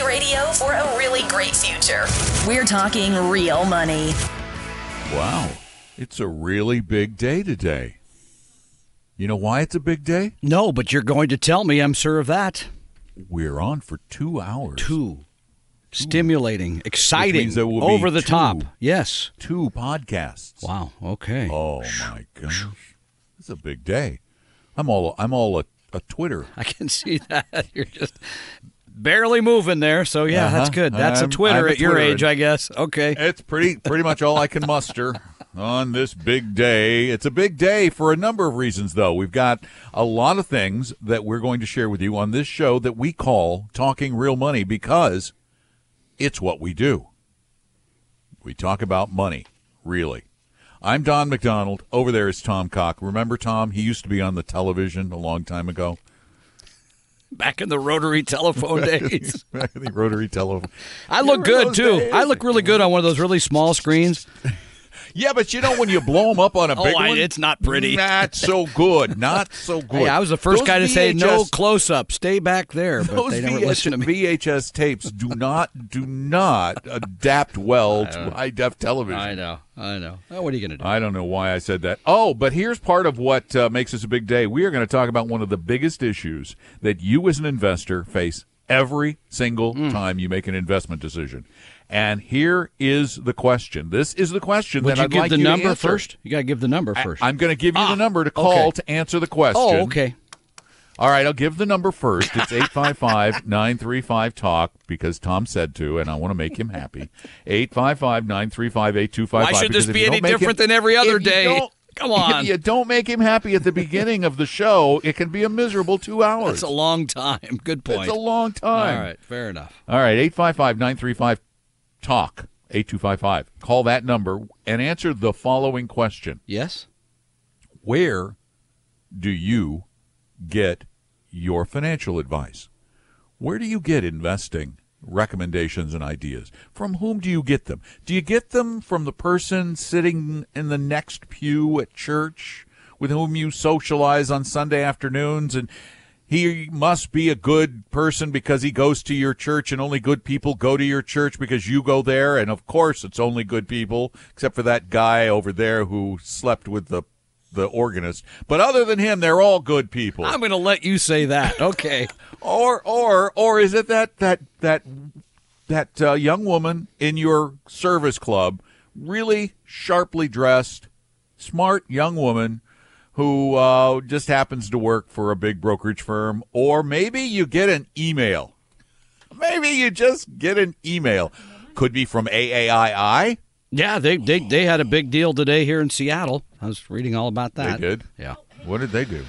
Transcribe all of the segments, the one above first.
Money Radio for a really great future. We're talking real money. Wow. It's a really big day today. You know why it's a big day? No, but you're going to tell me, I'm sure of that. We're on for two hours. Two. Stimulating, exciting, means there will over the two. top. Yes. Two podcasts. Wow. Okay. Oh my gosh. It's a big day. I'm all I'm all a, a Twitter. I can see that. You're just barely moving there. So, yeah, that's Uh-huh. good. That's I'm- a Twitter a at your age, I guess. Okay. It's pretty pretty much all I can muster on this big day. It's a big day for a number of reasons though. We've got a lot of things that we're going to share with you on this show that we call Talking Real Money because it's what we do. We talk about money, really. I'm Don McDonald. Over there is Tom Cock. Remember Tom? He used to be on the television a long time ago. Back in the rotary telephone days. Back in the rotary telephone. I look good, too. days? I look really good on one of those really small screens. Yeah, but you know when you blow them up on a Oh, big I- one, it's not pretty. Not so good. Not so good. Hey, I was the first Those guy to say no close up, stay back there, but Those they never VHS, listen to me. VHS tapes do not do not adapt well to high def television. I know, I know. Oh, what are you going to do? I don't know why I said that. Oh, but here's part of what uh, makes this a big day. We are going to talk about one of the biggest issues that you as an investor face every single Hmm. time you make an investment decision. And here is the question. This is the question Would that you I'd give like the you to number answer. first? You got to give the number first. I'm going to give you Ah, the number to call okay. to answer the question. oh, okay. All right, I'll give the number first. It's 855 935 TALK because Tom said to, and I want to make him happy. 855 935 8255. Why should this be any different than every other day? Come on. If you don't make him happy at the beginning of the show, it can be a miserable two hours. That's a long time. Good point. It's a long time. All right, fair enough. All right, 855 935 TALK, 8255. Call that number and answer the following question Yes? Where do you get your financial advice? Where do you get investing recommendations and ideas? From whom do you get them? Do you get them from the person sitting in the next pew at church with whom you socialize on Sunday afternoons and he must be a good person because he goes to your church and only good people go to your church because you go there and of course it's only good people except for that guy over there who slept with the the organist but other than him they're all good people I'm going to let you say that. Okay. or or or is it that that that that uh, young woman in your service club really sharply dressed smart young woman who uh, just happens to work for a big brokerage firm or maybe you get an email maybe you just get an email could be from AAII yeah, they, they they had a big deal today here in Seattle. I was reading all about that. they did Yeah. what did they do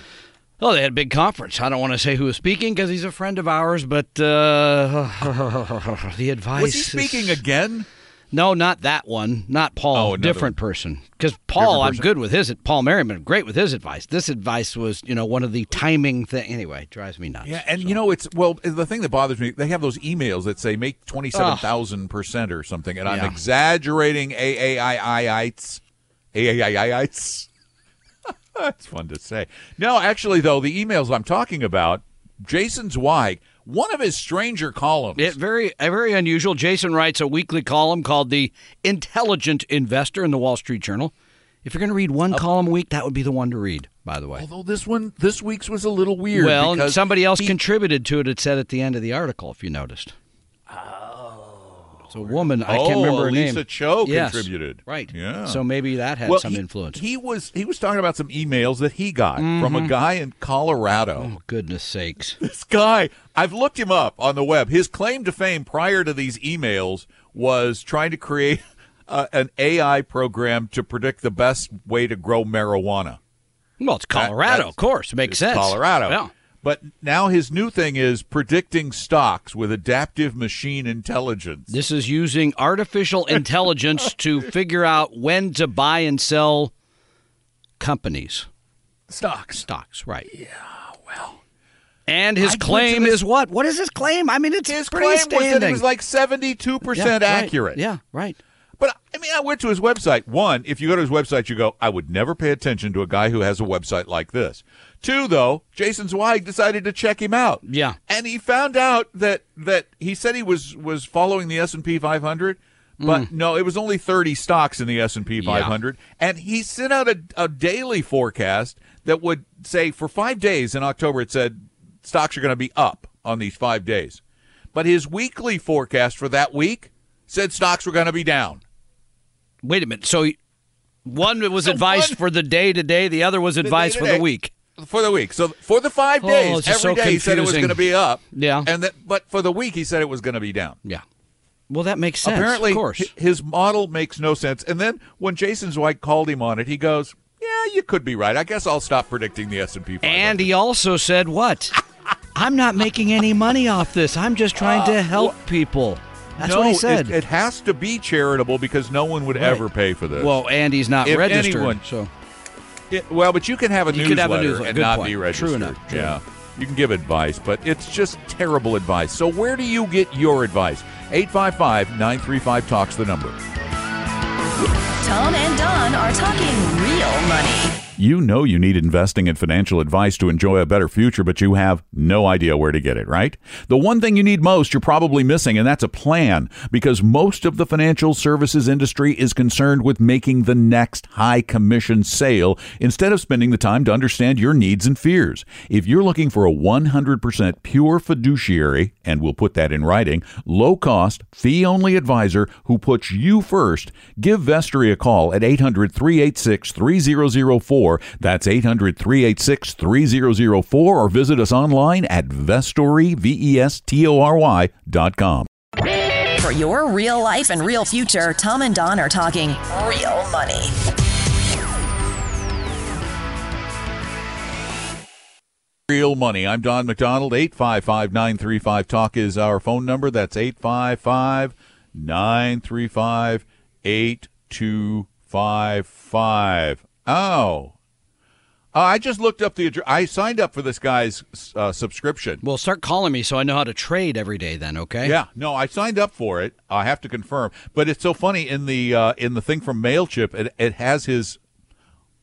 Oh, they had a big conference. I don't want to say who was speaking because he's a friend of ours, but uh, the advice. was he is- speaking again No, not that one. Not Paul. Oh, different person. Because Paul, Different I'm good with his. Paul Merriman, great with his advice. This advice was, you know, one of the timing thing. Anyway, drives me nuts. Yeah, and you know it's well the thing that bothers me they have those emails that say make twenty seven thousand percent or something, and I'm Yeah. exaggerating AAIIites, AAIIites. That's fun to say. No, actually though the emails I'm talking about, Jason Zweig, one of his stranger columns. It very uh, very unusual. Jason writes a weekly column called the Intelligent Investor in the Wall Street Journal. If you're going to read one column a week, that would be the one to read. By the way. Although this one, this week's was a little weird. Well, because somebody else he- contributed to it. It said at the end of the article, if you noticed. It's a woman. I can't Oh, remember her Lisa name. Cho Yes. contributed. Right. Yeah. So maybe that had well, some he- influence. He was he was talking about some emails that he got from a guy in Colorado. oh, goodness sakes. This guy, I've looked him up on the web. His claim to fame prior to these emails was trying to create uh, an AI program to predict the best way to grow marijuana. Well, it's Colorado, that's- of course. Makes sense. Colorado. Yeah. But now his new thing is predicting stocks with adaptive machine intelligence. This is using artificial intelligence to figure out when to buy and sell companies. Stocks. Stocks, right. Yeah, well. And his I claim is what? What is his claim? I mean, it's His pretty claim was that standing. it was like 72% Yeah, right. accurate. Yeah, right. But I mean, I went to his website. One, if you go to his website, you go, I would never pay attention to a guy who has a website like this. Two, though, Jason Zweig decided to check him out. Yeah. and he found out that that he said he was was following the S and P 500, but Mm. no, it was only 30 stocks in the S and P 500, and he sent out a, a daily forecast that would say for five days in October it said stocks are going to be up on these five days, but his weekly forecast for that week said stocks were going to be down. Wait a minute. So one was advice one- for the day to day, the other was advice for the week. For the week. So for the five oh, days, it's just every so day he said it was going to be up. Yeah. and that, but for the week he said it was going to be down. Yeah. Well, that makes sense. Apparently, of course. his model makes no sense. And then when Jason Zweig called him on it, he goes, "Yeah, you could be right. I guess I'll stop predicting the S and P And he also said what? I'm not making any money off this. I'm just trying to uh, help people. That's no, what he said. It, it has to be charitable because no one would ever pay for this. well, Andy's not If registered, anyone- so It- well, but you can have a You newsletter have a newsletter. and Good not point. be True enough. True yeah. You can give advice, but it's just terrible advice. So where do you get your advice? 855-935 talks the number. Tom and Don are talking real money. You know you need investing and financial advice to enjoy a better future, but you have no idea where to get it, right? The one thing you need most, you're probably missing, and that's a plan, because most of the financial services industry is concerned with making the next high commission sale instead of spending the time to understand your needs and fears. If you're looking for a 100% pure fiduciary, and we'll put that in writing, low cost, fee only advisor who puts you first, give Vestory a call at 800 386 3004. That's 800 386 3004 or visit us online at Vestory, V E S T O R Y dot com. For your real life and real future, Tom and Don are talking real money. Real money. I'm Don McDonald. 855 935 Talk is our phone number. That's 855 935 8255. Oh. Uh, I just looked up the address. I signed up for this guy's uh, subscription. well, start calling me so I know how to trade every day. Then, okay? Yeah, no, I signed up for it. I have to confirm, but it's so funny in the uh, in the thing from Mailchimp. It, it has his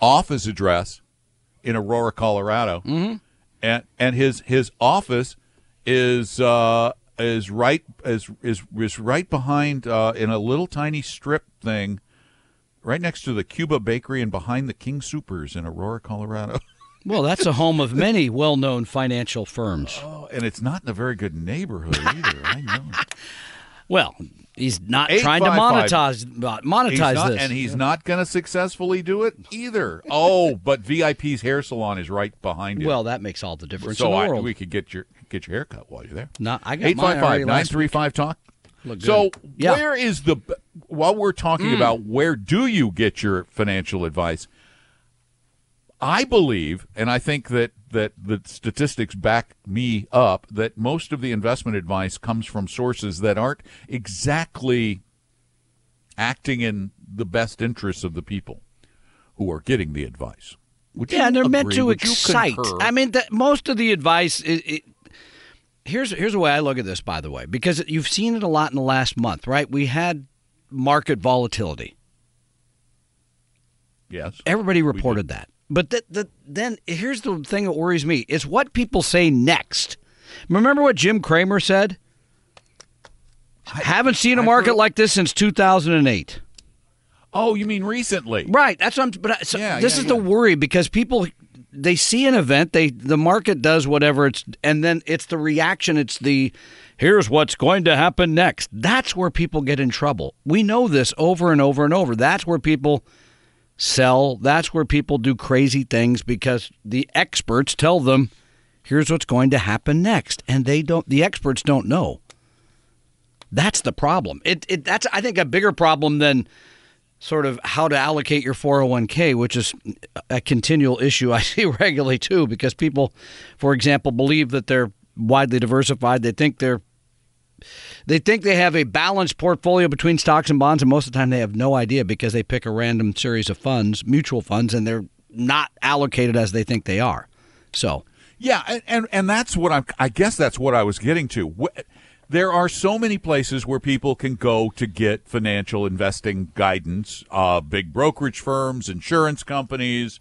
office address in Aurora, Colorado, mm-hmm. and and his his office is uh, is right is is is right behind uh, in a little tiny strip thing, right next to the Cuba Bakery and behind the King Soopers in Aurora, Colorado. Well, that's a home of many well-known financial firms. Oh, and it's not in a very good neighborhood either. I know. Well, he's not trying to monetize uh, monetize He's not- this. and he's not going to successfully do it either. Oh, but VIP's hair salon is right behind you. well, that makes all the difference so in the I, we could get your get your hair cut while you're there. No, I got mine already last 855 talk. Look So. Yeah. Mm. where is the while we're talking about where do you get your financial advice? I believe, and I think that that the statistics back me up, that most of the investment advice comes from sources that aren't exactly acting in the best interests of the people who are getting the advice. Would Yeah, and they're meant to Would excite. I mean, the, most of the advice. Is, it, here's here's the way I look at this, by the way, because you've seen it a lot in the last month, right? We had market volatility. yes. Everybody reported that. But th- th- then here's the thing that worries me: it's what people say next. Remember what Jim Cramer said? I, Haven't seen a market heard- like this since 2008. Oh, you mean recently? Right. That's what I'm. But I- so Yeah, this yeah, is the worry because people they see an event, they the market does whatever it's, and then it's the reaction. It's the here's what's going to happen next. That's where people get in trouble. We know this over and over and over. That's where people sell. That's where people do crazy things because the experts tell them here's what's going to happen next, and they don't. The experts don't know. That's the problem. It, it that's I think a bigger problem than sort of how to allocate your 401k, which is a continual issue I see regularly too, because people, for example, believe that they're widely diversified. They think they're they think they have a balanced portfolio between stocks and bonds, and most of the time they have no idea because they pick a random series of funds, mutual funds, and they're not allocated as they think they are. So Yeah, and, and that's what I'm. I guess that's what I was getting to. There are so many places where people can go to get financial investing guidance. Uh, big brokerage firms, insurance companies,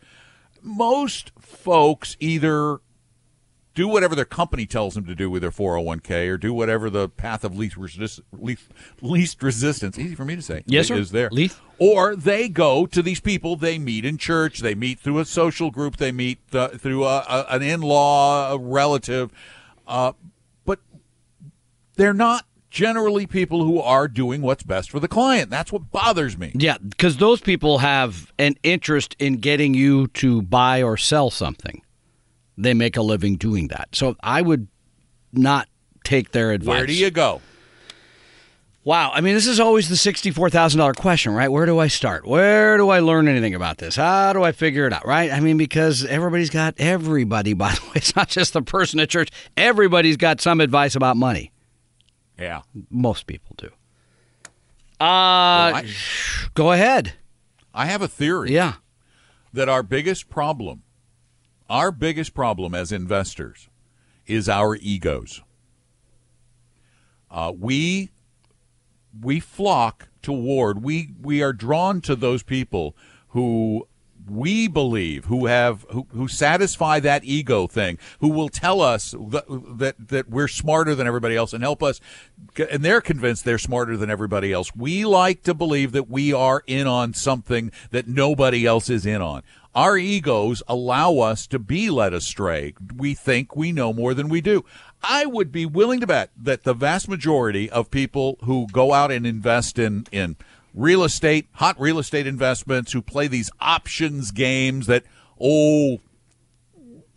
most folks either do whatever their company tells them to do with their 401k or do whatever the path of least, resist, least, least resistance easy for me to say Yes, sir. is there Least. or they go to these people they meet in church they meet through a social group they meet uh, through a, a, an in-law a relative uh, they're not generally people who are doing what's best for the client that's what bothers me Yeah, because those people have an interest in getting you to buy or sell something. They make a living doing that. So I would not take their advice. where do you go Wow. I mean, this is always the $64,000 question, right? Where do I start? Where do I learn anything about this? How do I figure it out, right? I mean, because everybody's got, everybody, by the way, it's not just the person at church, everybody's got some advice about money. Yeah Most people do. Uh, I- go ahead. i have a theory Yeah. that our biggest problem, our biggest problem as investors, is our egos. Uh, we we flock toward we we are drawn to those people who we believe who have who, who satisfy that ego thing who will tell us that, that that we're smarter than everybody else and help us and they're convinced they're smarter than everybody else. We like to believe that we are in on something that nobody else is in on. Our egos allow us to be led astray. We think we know more than we do. I would be willing to bet that the vast majority of people who go out and invest in in real estate, hot real estate investments, who play these options games that, oh,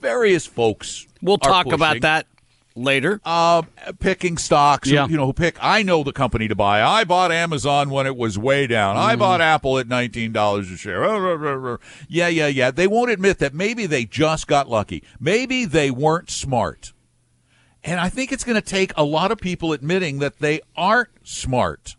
various folks. We'll talk about that later. Uh, picking stocks, Yeah. you know, who pick. I know the company to buy. I bought Amazon when it was way down. I Mm-hmm. bought Apple at nineteen dollars a share. Yeah, yeah, yeah. They won't admit that maybe they just got lucky. Maybe they weren't smart. And I think it's going to take a lot of people admitting that they aren't smart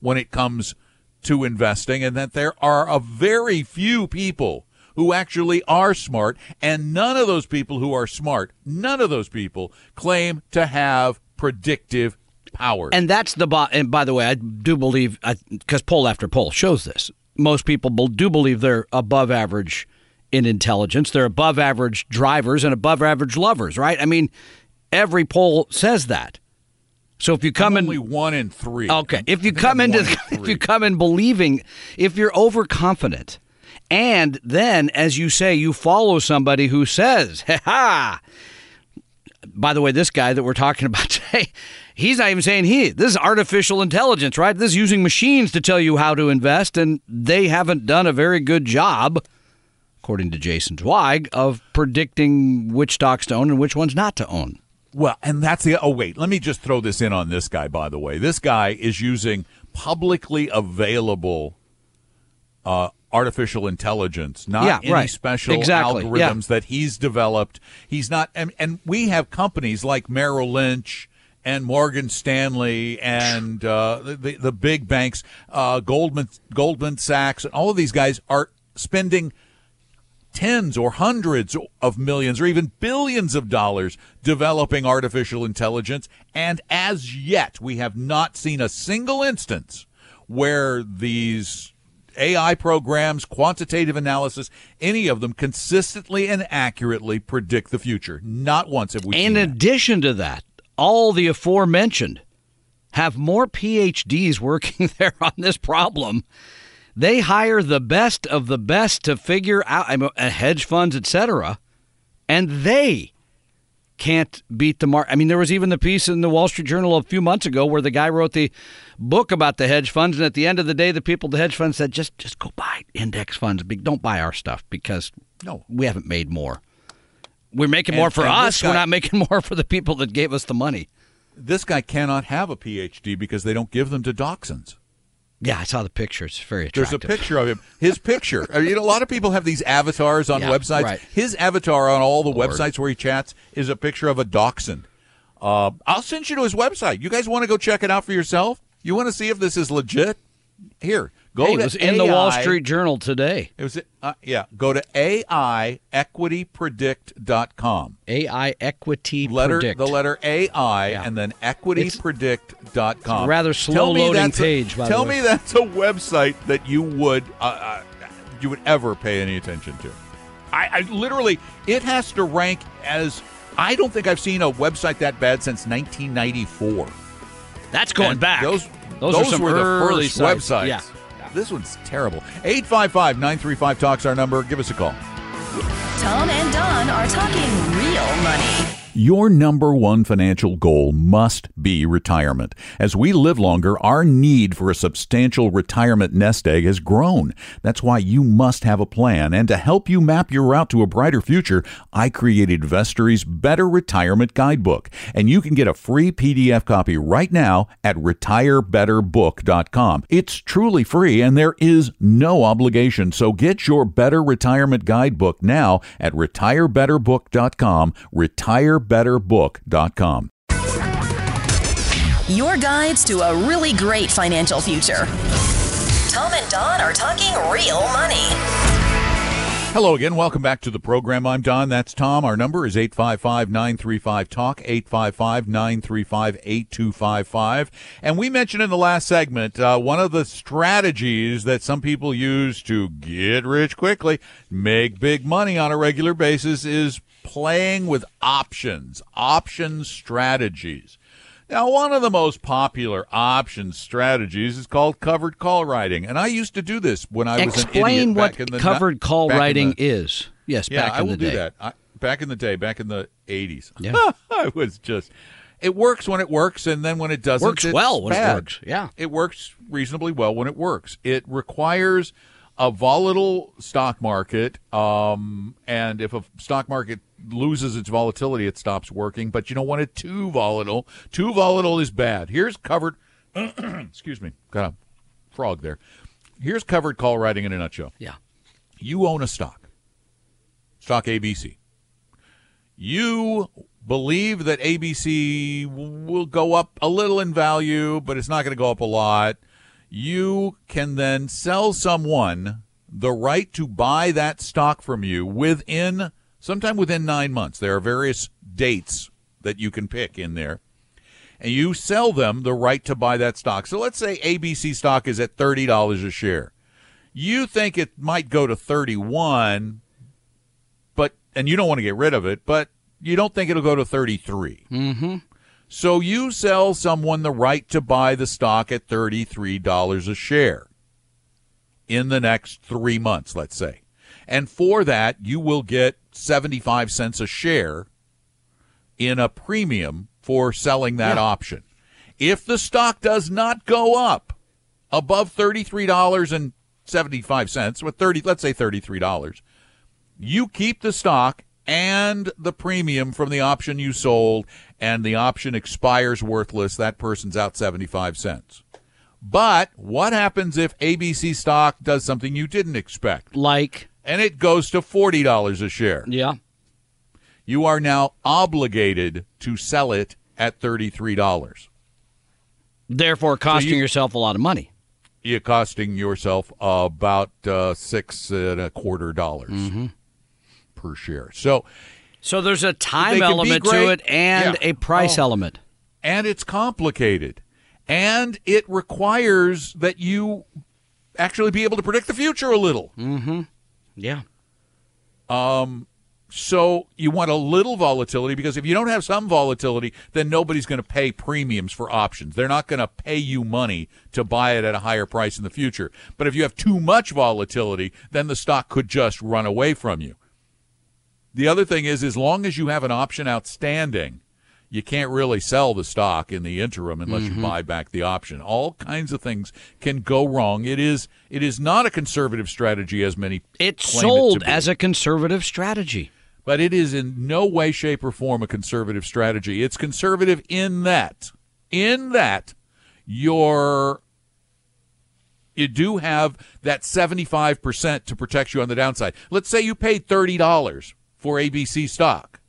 when it comes to investing and that there are a very few people who actually are smart and none of those people who are smart none of those people claim to have predictive powers And that's the bo- and by the way, I do believe because poll after poll shows this. Most people do believe they're above average in intelligence. They're above average drivers and above average lovers, right? I mean, every poll says that. So if you come in only one in three Okay. If you come I'm into in if you come in believing if you're overconfident and then as you say you follow somebody who says, "Ha ha." By the way, this guy that we're talking about today, he's not even saying he. This is artificial intelligence, right? This is using machines to tell you how to invest and they haven't done a very good job according to Jason Zweig of predicting which stocks to own and which ones not to own. Well, and that's the. Oh, wait. Let me just throw this in on this guy. By the way, this guy is using publicly available uh, artificial intelligence, not Yeah, any right. special Exactly, yeah. algorithms that he's developed. He's not, and, and we have companies like Merrill Lynch and Morgan Stanley and uh, the the big banks, uh, Goldman Goldman Sachs, and all of these guys are spending tens or hundreds of millions or even billions of dollars developing artificial intelligence. And as yet, we have not seen a single instance where these AI programs, quantitative analysis, any of them consistently and accurately predict the future. Not once have we In seen that. addition to that, all the aforementioned have more PhDs working there on this problem. They hire the best of the best to figure out I mean, uh, hedge funds, etc., and they can't beat the market. I mean, there was even the piece in the Wall Street Journal a few months ago where the guy wrote the book about the hedge funds, and at the end of the day, the people at the hedge funds said, "Just, just go buy index funds. Don't buy our stuff because No. we haven't made more. We're making And- more for us. We're not making more for the people that gave us the money." This guy cannot have a PhD because they don't give them to dachshunds. Yeah, I saw the picture. It's very attractive. There's a picture of him. His picture. I mean, you know, a lot of people have these avatars on Yeah, websites. right. His avatar on all the websites where he chats is a picture of a dachshund. Uh, I'll send you to his website. You guys want to go check it out for yourself? You want to see if this is legit? Here, go Hey, to it was in the Wall Street Journal today. It was uh, yeah. Go to AIEquityPredict.com. AI Equity Letter Predict. the letter AI Yeah. and then equitypredict.com. It's a rather slow loading a- page, by the Tell me that's a website that you would uh, uh, you would ever pay any attention to. I, I literally, it has to rank as. I don't think I've seen a website that bad since 1994. That's going And back. Those, those, those were the early first sites. websites. Yeah. This one's terrible. 855 935 Talks our number. Give us a call. Tom and Don are talking real money. Your number one financial goal must be retirement. As we live longer, our need for a substantial retirement nest egg has grown. That's why you must have a plan. And to help you map your route to a brighter future, I created Vestory's Better Retirement Guidebook. And you can get a free PDF copy right now at retirebetterbook.com. It's truly free and there is no obligation. So get your Better Retirement Guidebook now at retirebetterbook.com. Retirebetterbook.com. Your guides to a really great financial future. Tom and Don are talking real money. Hello again. Welcome back to the program. I'm Don. That's Tom. Our number is 855 935 TALK, 855 935 8255. And we mentioned in the last segment uh, one of the strategies that some people use to get rich quickly, make big money on a regular basis, is playing with options, option strategies. Now, one of the most popular option strategies is called covered call writing, and I used to do this when I was an Explain what back in the covered call writing the- is. Yes, yeah, back I in will the day. do that. I, back in the day, back in the eighties, Yeah. I was just. It works when it works, and then when it doesn't, Works it's well when it works, yeah. it works reasonably well when it works. It requires a volatile stock market, um, and if a stock market loses its volatility, it stops working. But you don't want it too volatile. Too volatile is bad. Here's covered. excuse me, got a frog there. Here's covered call writing in a nutshell Yeah. you own a stock, stock ABC. You believe that ABC will go up a little in value, but it's not going to go up a lot. You can then sell someone the right to buy that stock from you within, sometime within nine months. There are various dates that you can pick in there and you sell them the right to buy that stock. So let's say ABC stock is at $30 a share. You think it might go to 31, but and you don't want to get rid of it, but you don't think it'll go to 33. Mm-hmm. So you sell someone the right to buy the stock at $33 a share in the next 3 months, let's say. And for that, you will get 75 cents a share in a premium for selling that option. If the stock does not go up above $33.75, with 30 let's say $33, you keep the stock and the premium from the option you sold and the option expires worthless, that person's out 75 cents. But what happens if ABC stock does something you didn't expect Like, and it goes to $40 a share? yeah. you are now obligated to sell it at $33. Therefore, costing you- yourself a lot of money. You're costing yourself about uh, six and a quarter dollars Mm-hmm. per share. So, So there's a time element to it and Yeah. a price Oh. element. and it's complicated. And it requires that you actually be able to predict the future a little. Yeah. Um, So you want a little volatility because if you don't have some volatility, then nobody's going to pay premiums for options. They're not going to pay you money to buy it at a higher price in the future. But if you have too much volatility, then the stock could just run away from you. The other thing is, as long as you have an option outstanding, you can't really sell the stock in the interim unless you mm-hmm. buy back the option. All kinds of things can go wrong. It is it is not a conservative strategy as many It's it sold be. as a conservative strategy. But it is in no way, shape, or form a conservative strategy. It's conservative in that, in that you're you do have that seventy five percent to protect you on the downside. Let's say you paid thirty dollars for ABC stock.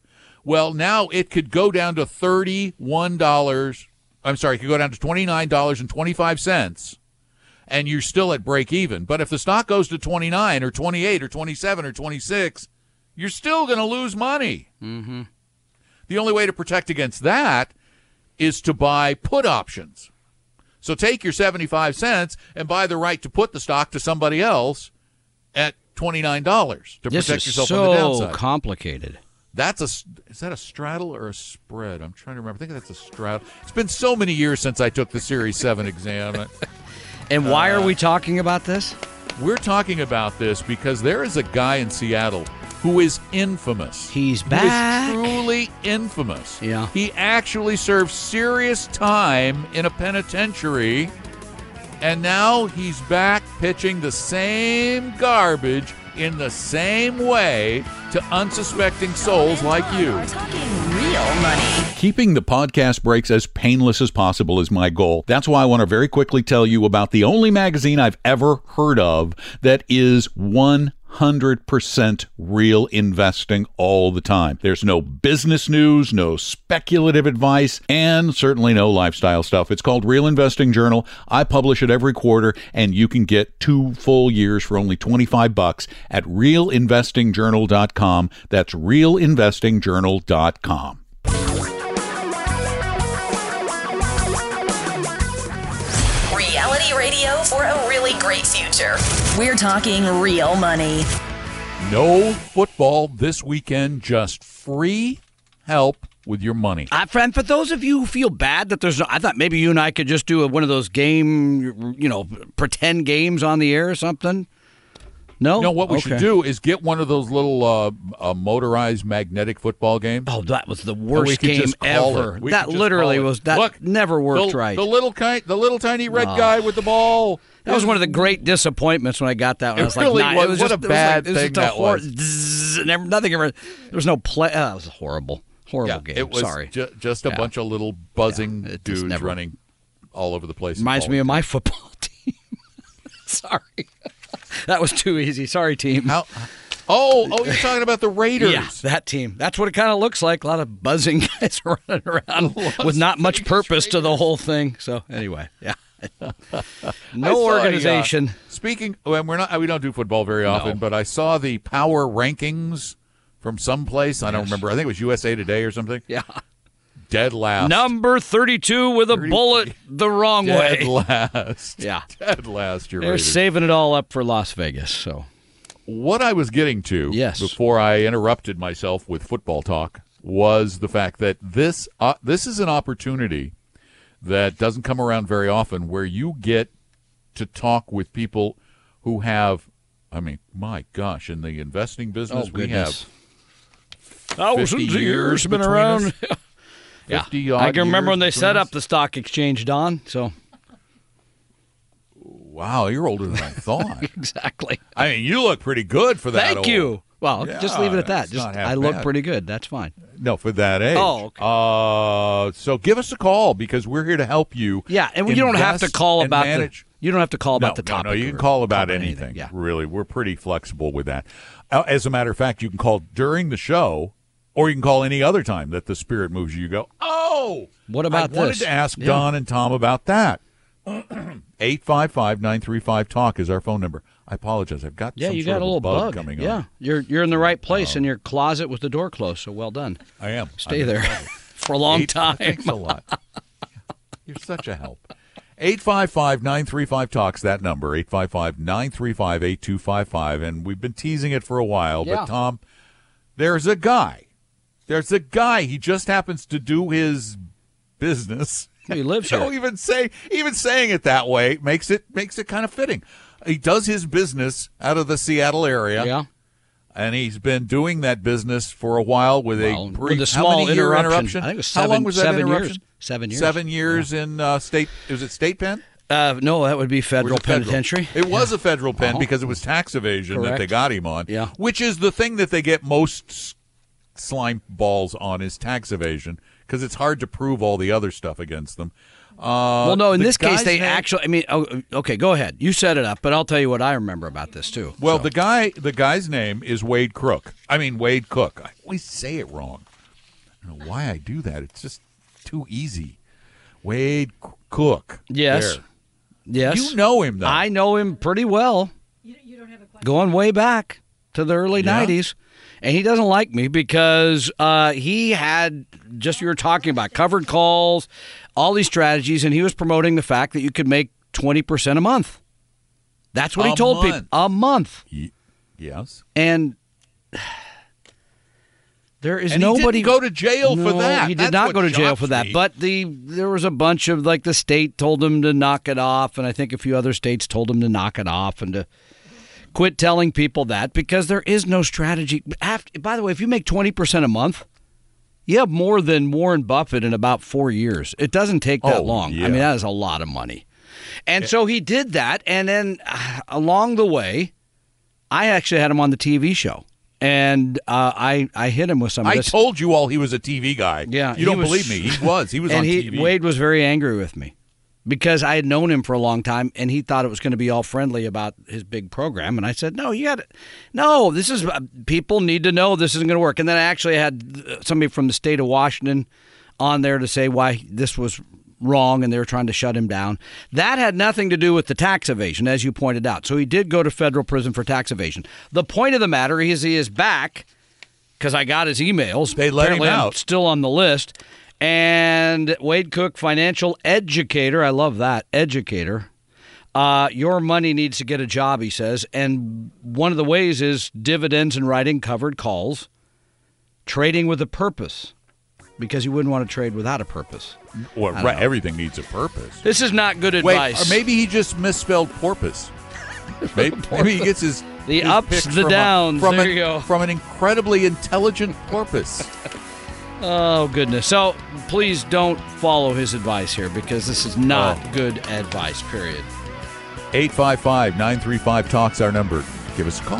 Well, now it could go down to thirty one dollars. I'm sorry, it could go down to twenty nine dollars and twenty five cents and you're still at break even. But if the stock goes to 29 or 28 or 27 or 26, you're still going to lose money. Mm-hmm. The only way to protect against that is to buy put options. So take your 75 cents and buy the right to put the stock to somebody else at twenty nine dollars to This protect yourself so on the downside. so complicated. That's a is that a straddle or a spread? I'm trying to remember. I think that's a straddle. It's been so many years since I took the Series Seven exam. And why Uh, are we talking about this? We're talking about this because there is a guy in Seattle who is infamous. He's Who is back. truly infamous. Yeah. He actually served serious time in a penitentiary, and now he's back pitching the same garbage in the same way to unsuspecting souls like you. Talking real money. Keeping the podcast breaks as painless as possible is my goal. That's why I want to very quickly tell you about the only magazine I've ever heard of that is 100% real investing all the time. There's no business news, no speculative advice, and certainly no lifestyle stuff. It's called Real Investing Journal. I publish it every quarter, and you can get two full years for only 25 bucks at realinvestingjournal.com. That's realinvestingjournal.com. future. We're talking real money. No football this weekend, just free help with your money. I, and for those of you who feel bad that there's no, I thought maybe you and I could just do a, one of those game, you know, pretend games on the air or something. No, No, what we Okay. should do is get one of those little uh, uh, motorized magnetic football games. Oh, that was the worst we game ever. We That literally was that Look, never worked the, right. The little ki- the little tiny red guy with the ball. that was one of the great disappointments when I got that. One. It I was like, really nah, was. it was What just, a it was like- bad it was thing just a that hor- was. nothing ever. There was no play. Oh, it was horrible, horrible Yeah, game. it was Sorry. ju- just a Yeah. bunch of little buzzing Yeah, dudes never- running all over the place. Reminds me of my football team. Sorry, that was too easy. Sorry, team. How? Oh, oh, you're talking about the Raiders. Yeah, that team. That's what it kind of looks like. A lot of buzzing guys running around with not much purpose to the whole thing. So anyway, yeah. No uh, organization. speaking, well, we're not. We don't do football very often, but I saw the power rankings from someplace. I don't remember. I think it was USA Today or something. yeah. Dead last. Number 32 with a bullet the wrong Dead way. Dead last. Yeah. Dead last. Your They're Raiders. saving it all up for Las Vegas. So What I was getting to Yes. before I interrupted myself with football talk was the fact that this uh, this is an opportunity that doesn't come around very often where you get to talk with people who have I mean, my gosh, in the investing business we have thousands 50 of years been around. us. yeah. I can remember years when they set up the stock exchange, Don. So Wow, you're older than I thought. exactly. I mean, you look pretty good for that. Thank old- you. Well, just leave it at that. Just not half I look bad. pretty good. That's fine. No, for that age. Oh, okay. Uh, so give us a call because we're here to help you. Yeah, and you don't have to call and about manage. the you don't have to call about no, the topic. No, no, you can call about anything. anything. Yeah. Really, we're pretty flexible with that. Uh, As a matter of fact, you can call during the show, or you can call any other time that the spirit moves you. You go, oh, What about this? I wanted to ask Yeah. Don and Tom about that. 855-935-TALK is our phone number. I apologize. I've got Yeah, you got a little bug, bug. coming yeah, on. Oh. you're you're in the right place uh, in your closet with the door closed. So well done. I am. Stay I'm there for a long Eight- time. Thanks a lot. You're such a help. 855-935-TALK's that number, 855-935-8255. And we've been teasing it for a while, Yeah. but Tom, there's a guy. There's a guy. He just happens to do his business. He lives So here. even say even saying it that way makes it makes it kind of fitting. He does his business out of the Seattle area. Yeah. And he's been doing that business for a while with Well, a with brief a how small many interruption. interruption. I think it was how long seven- was that seven years. Seven years. Seven years in uh, state. Was it state pen? Uh, no, that would be federal it federal? penitentiary. It was a federal pen Uh-huh. because it was tax evasion that they got him on. Yeah. Which is the thing that they get most slime balls on is tax evasion because it's hard to prove all the other stuff against them. Uh, well, no, in this case, they name- actually. I mean, oh, okay, go ahead. You set it up, but I'll tell you what I remember about this too. Well, So, the guy, the guy's name is Wade Crook. I mean Wade Cook. I always say it wrong. I don't know why I do that. It's just too easy. Wade C- Cook. yes, There. yes, You know him though. I know him pretty well. You don't have Going way back to the early Yeah? 90s. And he doesn't like me because uh, he had just you were talking about covered calls, all these strategies, and he was promoting the fact that you could make 20% a month. That's what A he told month. people. A month. Yes. and there is And he didn't nobody go to jail for that. He did That's not go to jail for that. me. But the there was a bunch of like the state told him to knock it off, and I think a few other states told him to knock it off and to quit telling people that because there is no strategy. After, by the way, if you make twenty percent a month, you have more than Warren Buffett in about four years. It doesn't take that Oh, long. yeah. I mean, that is a lot of money. And so he did that, and then uh, along the way, I actually had him on the TV show, and uh, I I hit him with some. I told you all he was a TV guy. Yeah, You don't was- believe me. He was. He was and on he, TV. Wade was very angry with me because I had known him for a long time, and he thought it was going to be all friendly about his big program. And I said, "No, you got to No, this is people need to know this isn't going to work." And then I actually had uh, somebody from the state of Washington on there to say why this was wrong and they were trying to shut him down. That had nothing to do with the tax evasion, as you pointed out. So he did go to federal prison for tax evasion. The point of the matter is he is back because I got his emails. They let him Apparently I'm out. still on the list. And Wade Cook, financial educator. I love that. Educator. Uh, your money needs to get a job, he says. And one of the ways is dividends and writing covered calls, trading with a purpose, because you wouldn't want to trade without a purpose. Well, right, everything needs a purpose. This is not good Wait, advice. or maybe he just misspelled porpoise. Maybe, maybe he gets his The his ups, the from a- downs. from There an, from an incredibly intelligent porpoise. Oh, goodness. So please don't follow his advice here because this is not Oh. good advice, period. 855 935 Talks our number. Give us a call.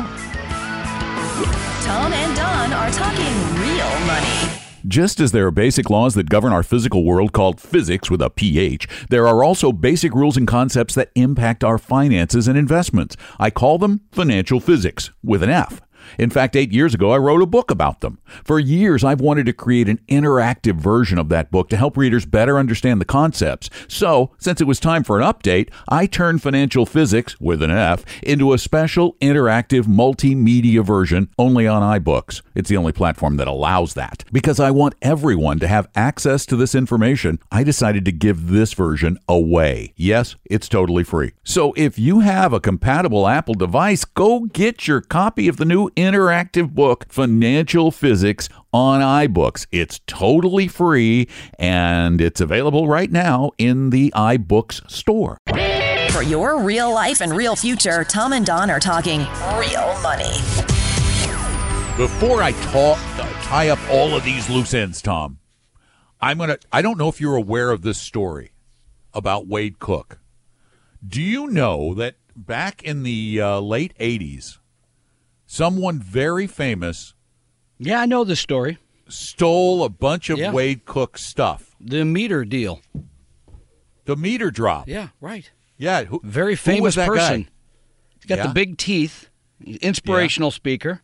Tom and Don are talking real money. Just as there are basic laws that govern our physical world called physics with a pH, there are also basic rules and concepts that impact our finances and investments. I call them financial physics with an F. In fact, eight years ago, I wrote a book about them. For years, I've wanted to create an interactive version of that book to help readers better understand the concepts. So, since it was time for an update, I turned financial physics with an F into a special interactive multimedia version only on iBooks. It's the only platform that allows that. Because I want everyone to have access to this information, I decided to give this version away. Yes, it's totally free. So if you have a compatible Apple device, go get your copy of the new interactive book, Financial Physics, on iBooks. It's totally free and it's available right now in the iBooks store. For your real life and real future, Tom and Don are talking real money. Before I talk, tie up all of these loose ends, Tom, I'm gonna. I don't know if you're aware of this story about Wade Cook. Do you know that back in the uh, late '80s, someone very famous Yeah, I know this story. stole a bunch of Yeah. Wade Cook stuff? The meter deal. The meter drop. Yeah, right. Yeah, who, Very who famous was that person. Guy? He's got Yeah. the big teeth. Inspirational speaker.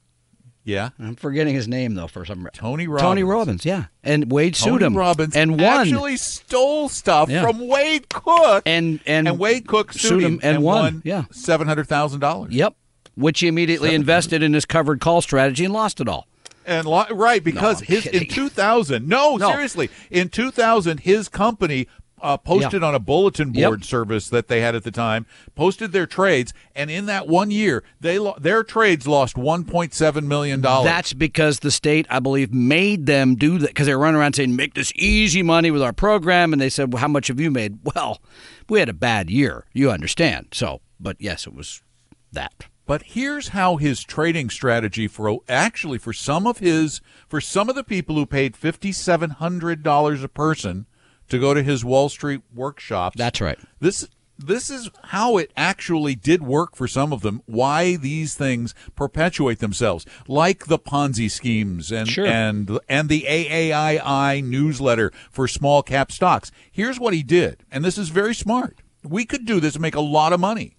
Yeah, I'm forgetting his name though for some reason. Tony Robbins. Tony Robbins, yeah. And Wade Tony sued him Robbins and won. actually stole stuff Yeah. from Wade Cook, and and and Wade Cook sued, him and, won. Yeah. seven hundred thousand dollars. Yep. Which he immediately invested in his covered call strategy and lost it all. And lo- right because I'm his in 2000, no, No. seriously, in 2000, his company uh, posted on a bulletin Yep. board service that they had at the time, posted their trades, and in that one year, they lo- their trades lost 1.7 million dollars. That's because the state, I believe, made them do that because they were running around saying, make this easy money with our program. And they said, well, how much have you made? Well, we had a bad year. You understand. So, but yes, it was that. But here's how his trading strategy for actually for some of his for some of the people who paid fifty seven hundred dollars a person to go to his Wall Street workshops. That's right. This this is how it actually did work for some of them. Why these things perpetuate themselves, like the Ponzi schemes and Sure. and and the AAII newsletter for small cap stocks. Here's what he did, and this is very smart. We could do this and make a lot of money.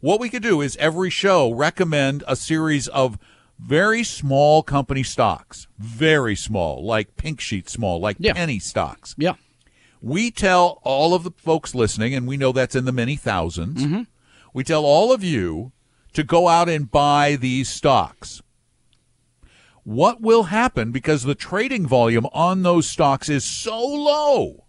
What we could do is every show recommend a series of very small company stocks, very small, like pink sheet small, like Yeah. penny stocks. Yeah. We tell all of the folks listening, and we know that's in the many 1000s Mm-hmm. we tell all of you to go out and buy these stocks. What will happen because the trading volume on those stocks is so low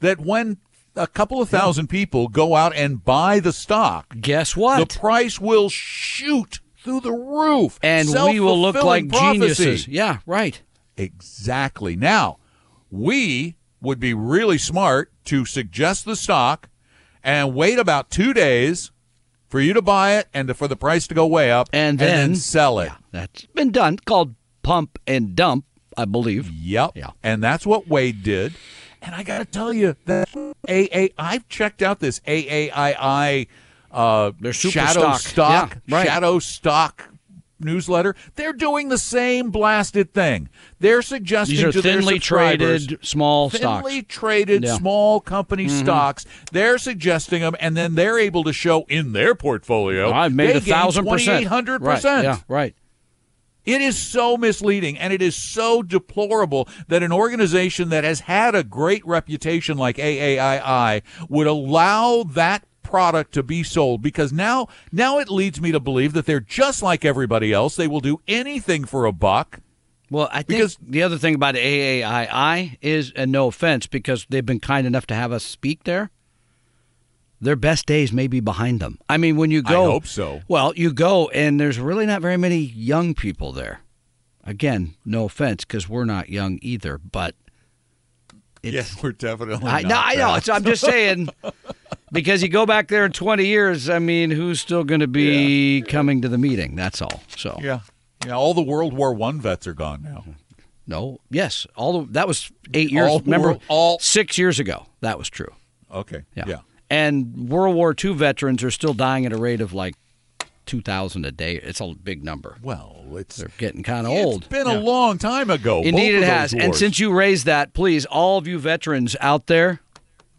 that when a couple of thousand people go out and buy the stock, Guess what? the price will shoot through the roof. and we will look like prophecy. geniuses. Yeah, right. Exactly. Now, we would be really smart to suggest the stock and wait about two days for you to buy it and to, for the price to go way up And then- sell it. That's been done. Called pump and dump, I believe. Yep. Yeah. And that's what Wade did. And I got to tell you that AA, I've checked out this AAII uh, shadow stock. Yeah, right. shadow stock newsletter. They're doing the same blasted thing. They're suggesting These are to thinly traded small thinly stocks. traded Yeah. Mm-hmm. small company stocks. They're suggesting them, and then they're able to show in their portfolio. I've made a thousand percent. Hundred percent. Yeah, right. It is so misleading and it is so deplorable that an organization that has had a great reputation like AAII would allow that product to be sold because now now it leads me to believe that they're just like everybody else. They will do anything for a buck. Well, I think Because- the other thing about AAII is, and no offense, because they've been kind enough to have us speak there, their best days may be behind them. I mean, when you go, I hope so. Well, you go, and there's really not very many young people there. Again, no offense, because we're not young either, but. It's, we're definitely I, no, I know. It's, I'm just saying, because you go back there in 20 years, I mean, who's still going to be coming to the meeting? That's all. So. Yeah. Yeah, all the World War One vets are gone now. No, yes, all the, that was eight years. All remember, world- all- six years ago, that was true. Okay. Yeah. yeah. And World War II veterans are still dying at a rate of like two thousand a day. It's a big number. Well, it's They're getting kind of old. It's been a long time ago. Indeed, it has. those And since you raised that, please, all of you veterans out there,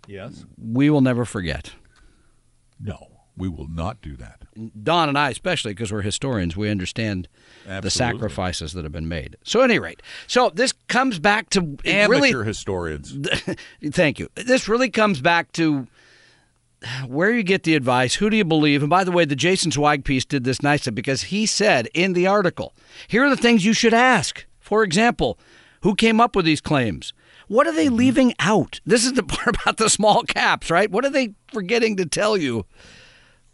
yes, we will never forget. no, we will not do that. Don and I, especially because we're historians, we understand the sacrifices that have been made. So, at any rate, so this comes back to Amateur really historians. Thank you. This really comes back to where you get the advice, who do you believe? And by the way, the Jason Zweig piece did this nicely because he said in the article, here are the things you should ask. For example, who came up with these claims? What are they mm-hmm. leaving out? This is the part about the small caps, right? What are they forgetting to tell you?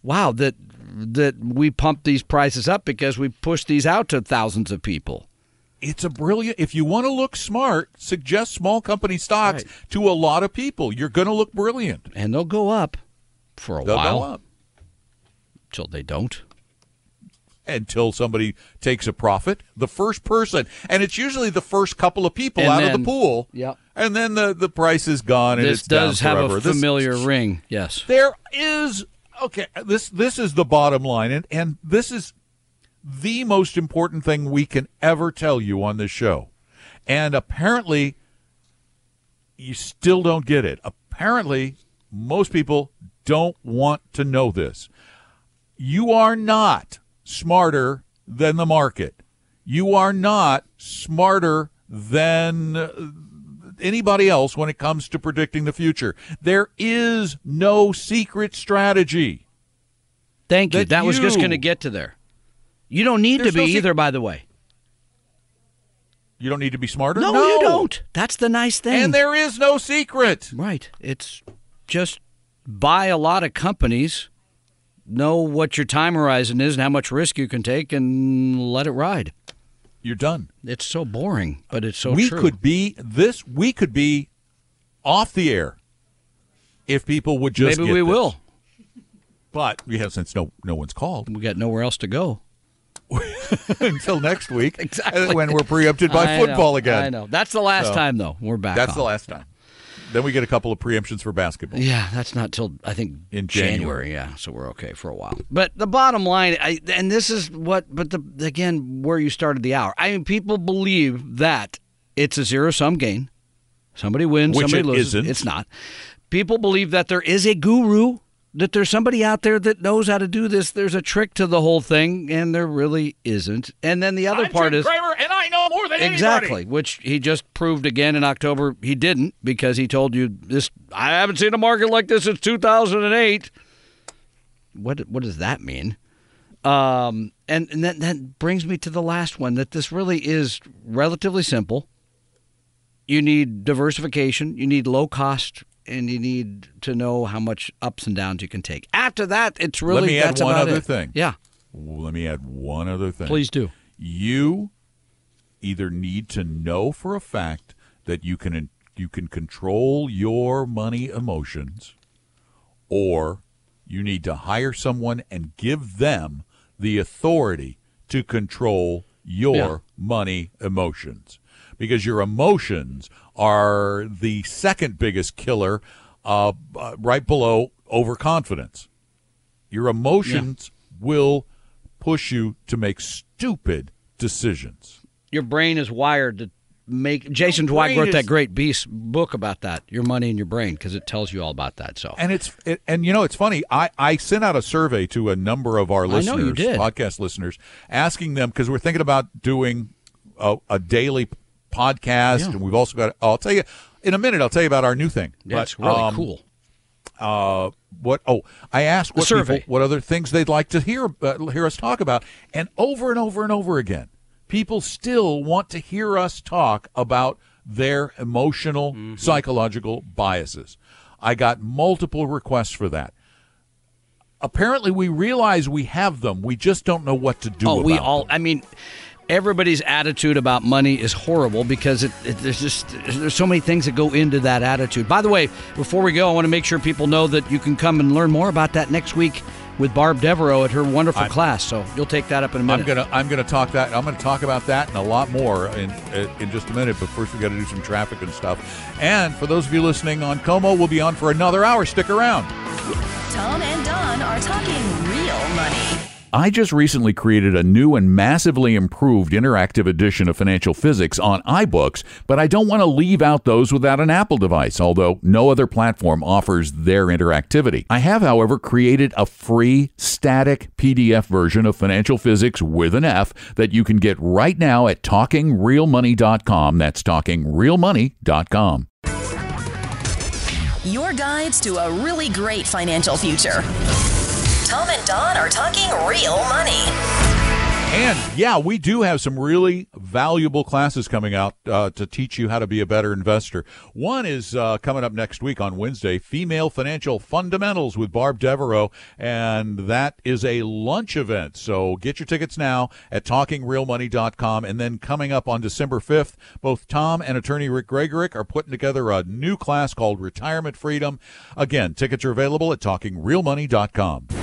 Wow, that that we pump these prices up because we push these out to thousands of people. It's a brilliant. If you want to look smart, suggest small company stocks to a lot of people. You're going to look brilliant. And they'll go up for a They'll while till they don't. until somebody takes a profit. The first person, and it's usually the first couple of people And out of the pool. Yep. And then the the price is gone. And this does have forever. a This- familiar ring. Yes. there is okay this this is the bottom line and and this is the most important thing we can ever tell you on this show and apparently you still don't get it apparently most people don't want to know this you are not smarter than the market you are not smarter than anybody else when it comes to predicting the future. There is no secret strategy. Thank you. That That was just going to get to there. You don't need to be no sec- either, by the way. You don't need to be smarter. No, you don't. That's the nice thing. And there is no secret. right. It's just buy a lot of companies, know what your time horizon is and how much risk you can take, and let it ride. You're done. It's so boring, but it's so we true. could be this. We could be off the air if people would just. Maybe we this. will. But we have since no no one's called We got nowhere else to go. until next week. Exactly. when we're preempted by I know, football again. I know. That's the last So, time, though. We're back. That's on. the last time. Then we get a couple of preemptions for basketball. Yeah, that's not till I think In January. January. Yeah, so we're okay for a while. But the bottom line, I, and this is what, but the again where you started the hour. I mean, people believe that it's a zero sum game. Somebody wins, Which somebody it loses. isn't. It's not. People believe that there is a guru, that there's somebody out there that knows how to do this. There's a trick to the whole thing, and there really isn't. And then the other part is Cramer, and I know more than Exactly, which he just proved again in October. He didn't because he told you this. I haven't seen a market like this since 2008. What what does that mean? Um, and and that that brings me to the last one. That this really is relatively simple. You need diversification. You need low cost. And you need to know how much ups and downs you can take. After that, it's really Let me add one other it. thing. Yeah, let me add one other thing. Please do. You either need to know for a fact that you can you can control your money emotions or you need to hire someone and give them the authority to control your Yeah. money emotions because your emotions are the second biggest killer uh, uh, right below overconfidence your emotions will push you to make stupid decisions Your brain is wired to make. Jason Zweig wrote is- that great beast book about that. Your money in your brain because it tells you all about that. So And it's it, and you know it's funny. I I sent out a survey to a number of our listeners, podcast listeners, asking them because we're thinking about doing a, a daily podcast, Yeah. and we've also got. I'll tell you in a minute. I'll tell you about our new thing. that's But, really um, cool. Uh, what? Oh, I asked what people, what other things they'd like to hear uh, hear us talk about, and over and over and over again, people still want to hear us talk about their emotional, Mm-hmm. psychological biases. I got multiple requests for that. Apparently, we realize we have them. We just don't know what to do. Oh, we all. them. I mean, everybody's attitude about money is horrible because it, it, there's just there's so many things that go into that attitude. By the way, before we go, I want to make sure people know that you can come and learn more about that next week with Barb Devereaux at her wonderful I'm- class. So you'll take that up in a minute. I'm gonna I'm gonna talk that I'm gonna talk about that and a lot more in in just a minute. But first we got to do some traffic and stuff. And for those of you listening on KOMO, we'll be on for another hour. Stick around. Tom and Don are talking real money. I just recently created a new and massively improved interactive edition of Financial Physics on iBooks, but I don't want to leave out those without an Apple device, although no other platform offers their interactivity. I have, however, created a free static PDF version of Financial Physics with an F that you can get right now at talkingrealmoney.com. That's talkingrealmoney.com. Your guides to a really great financial future. Tom and Don are talking real money. And yeah, we do have some really valuable classes coming out uh, to teach you how to be a better investor. One is uh, coming up next week on Wednesday, Female Financial Fundamentals with Barb Devereaux, and that is a lunch event. So get your tickets now at talkingrealmoney.com. And then coming up on December 5th, both Tom and attorney Rick Gregorick are putting together a new class called Retirement Freedom. Again, tickets are available at talkingrealmoney.com.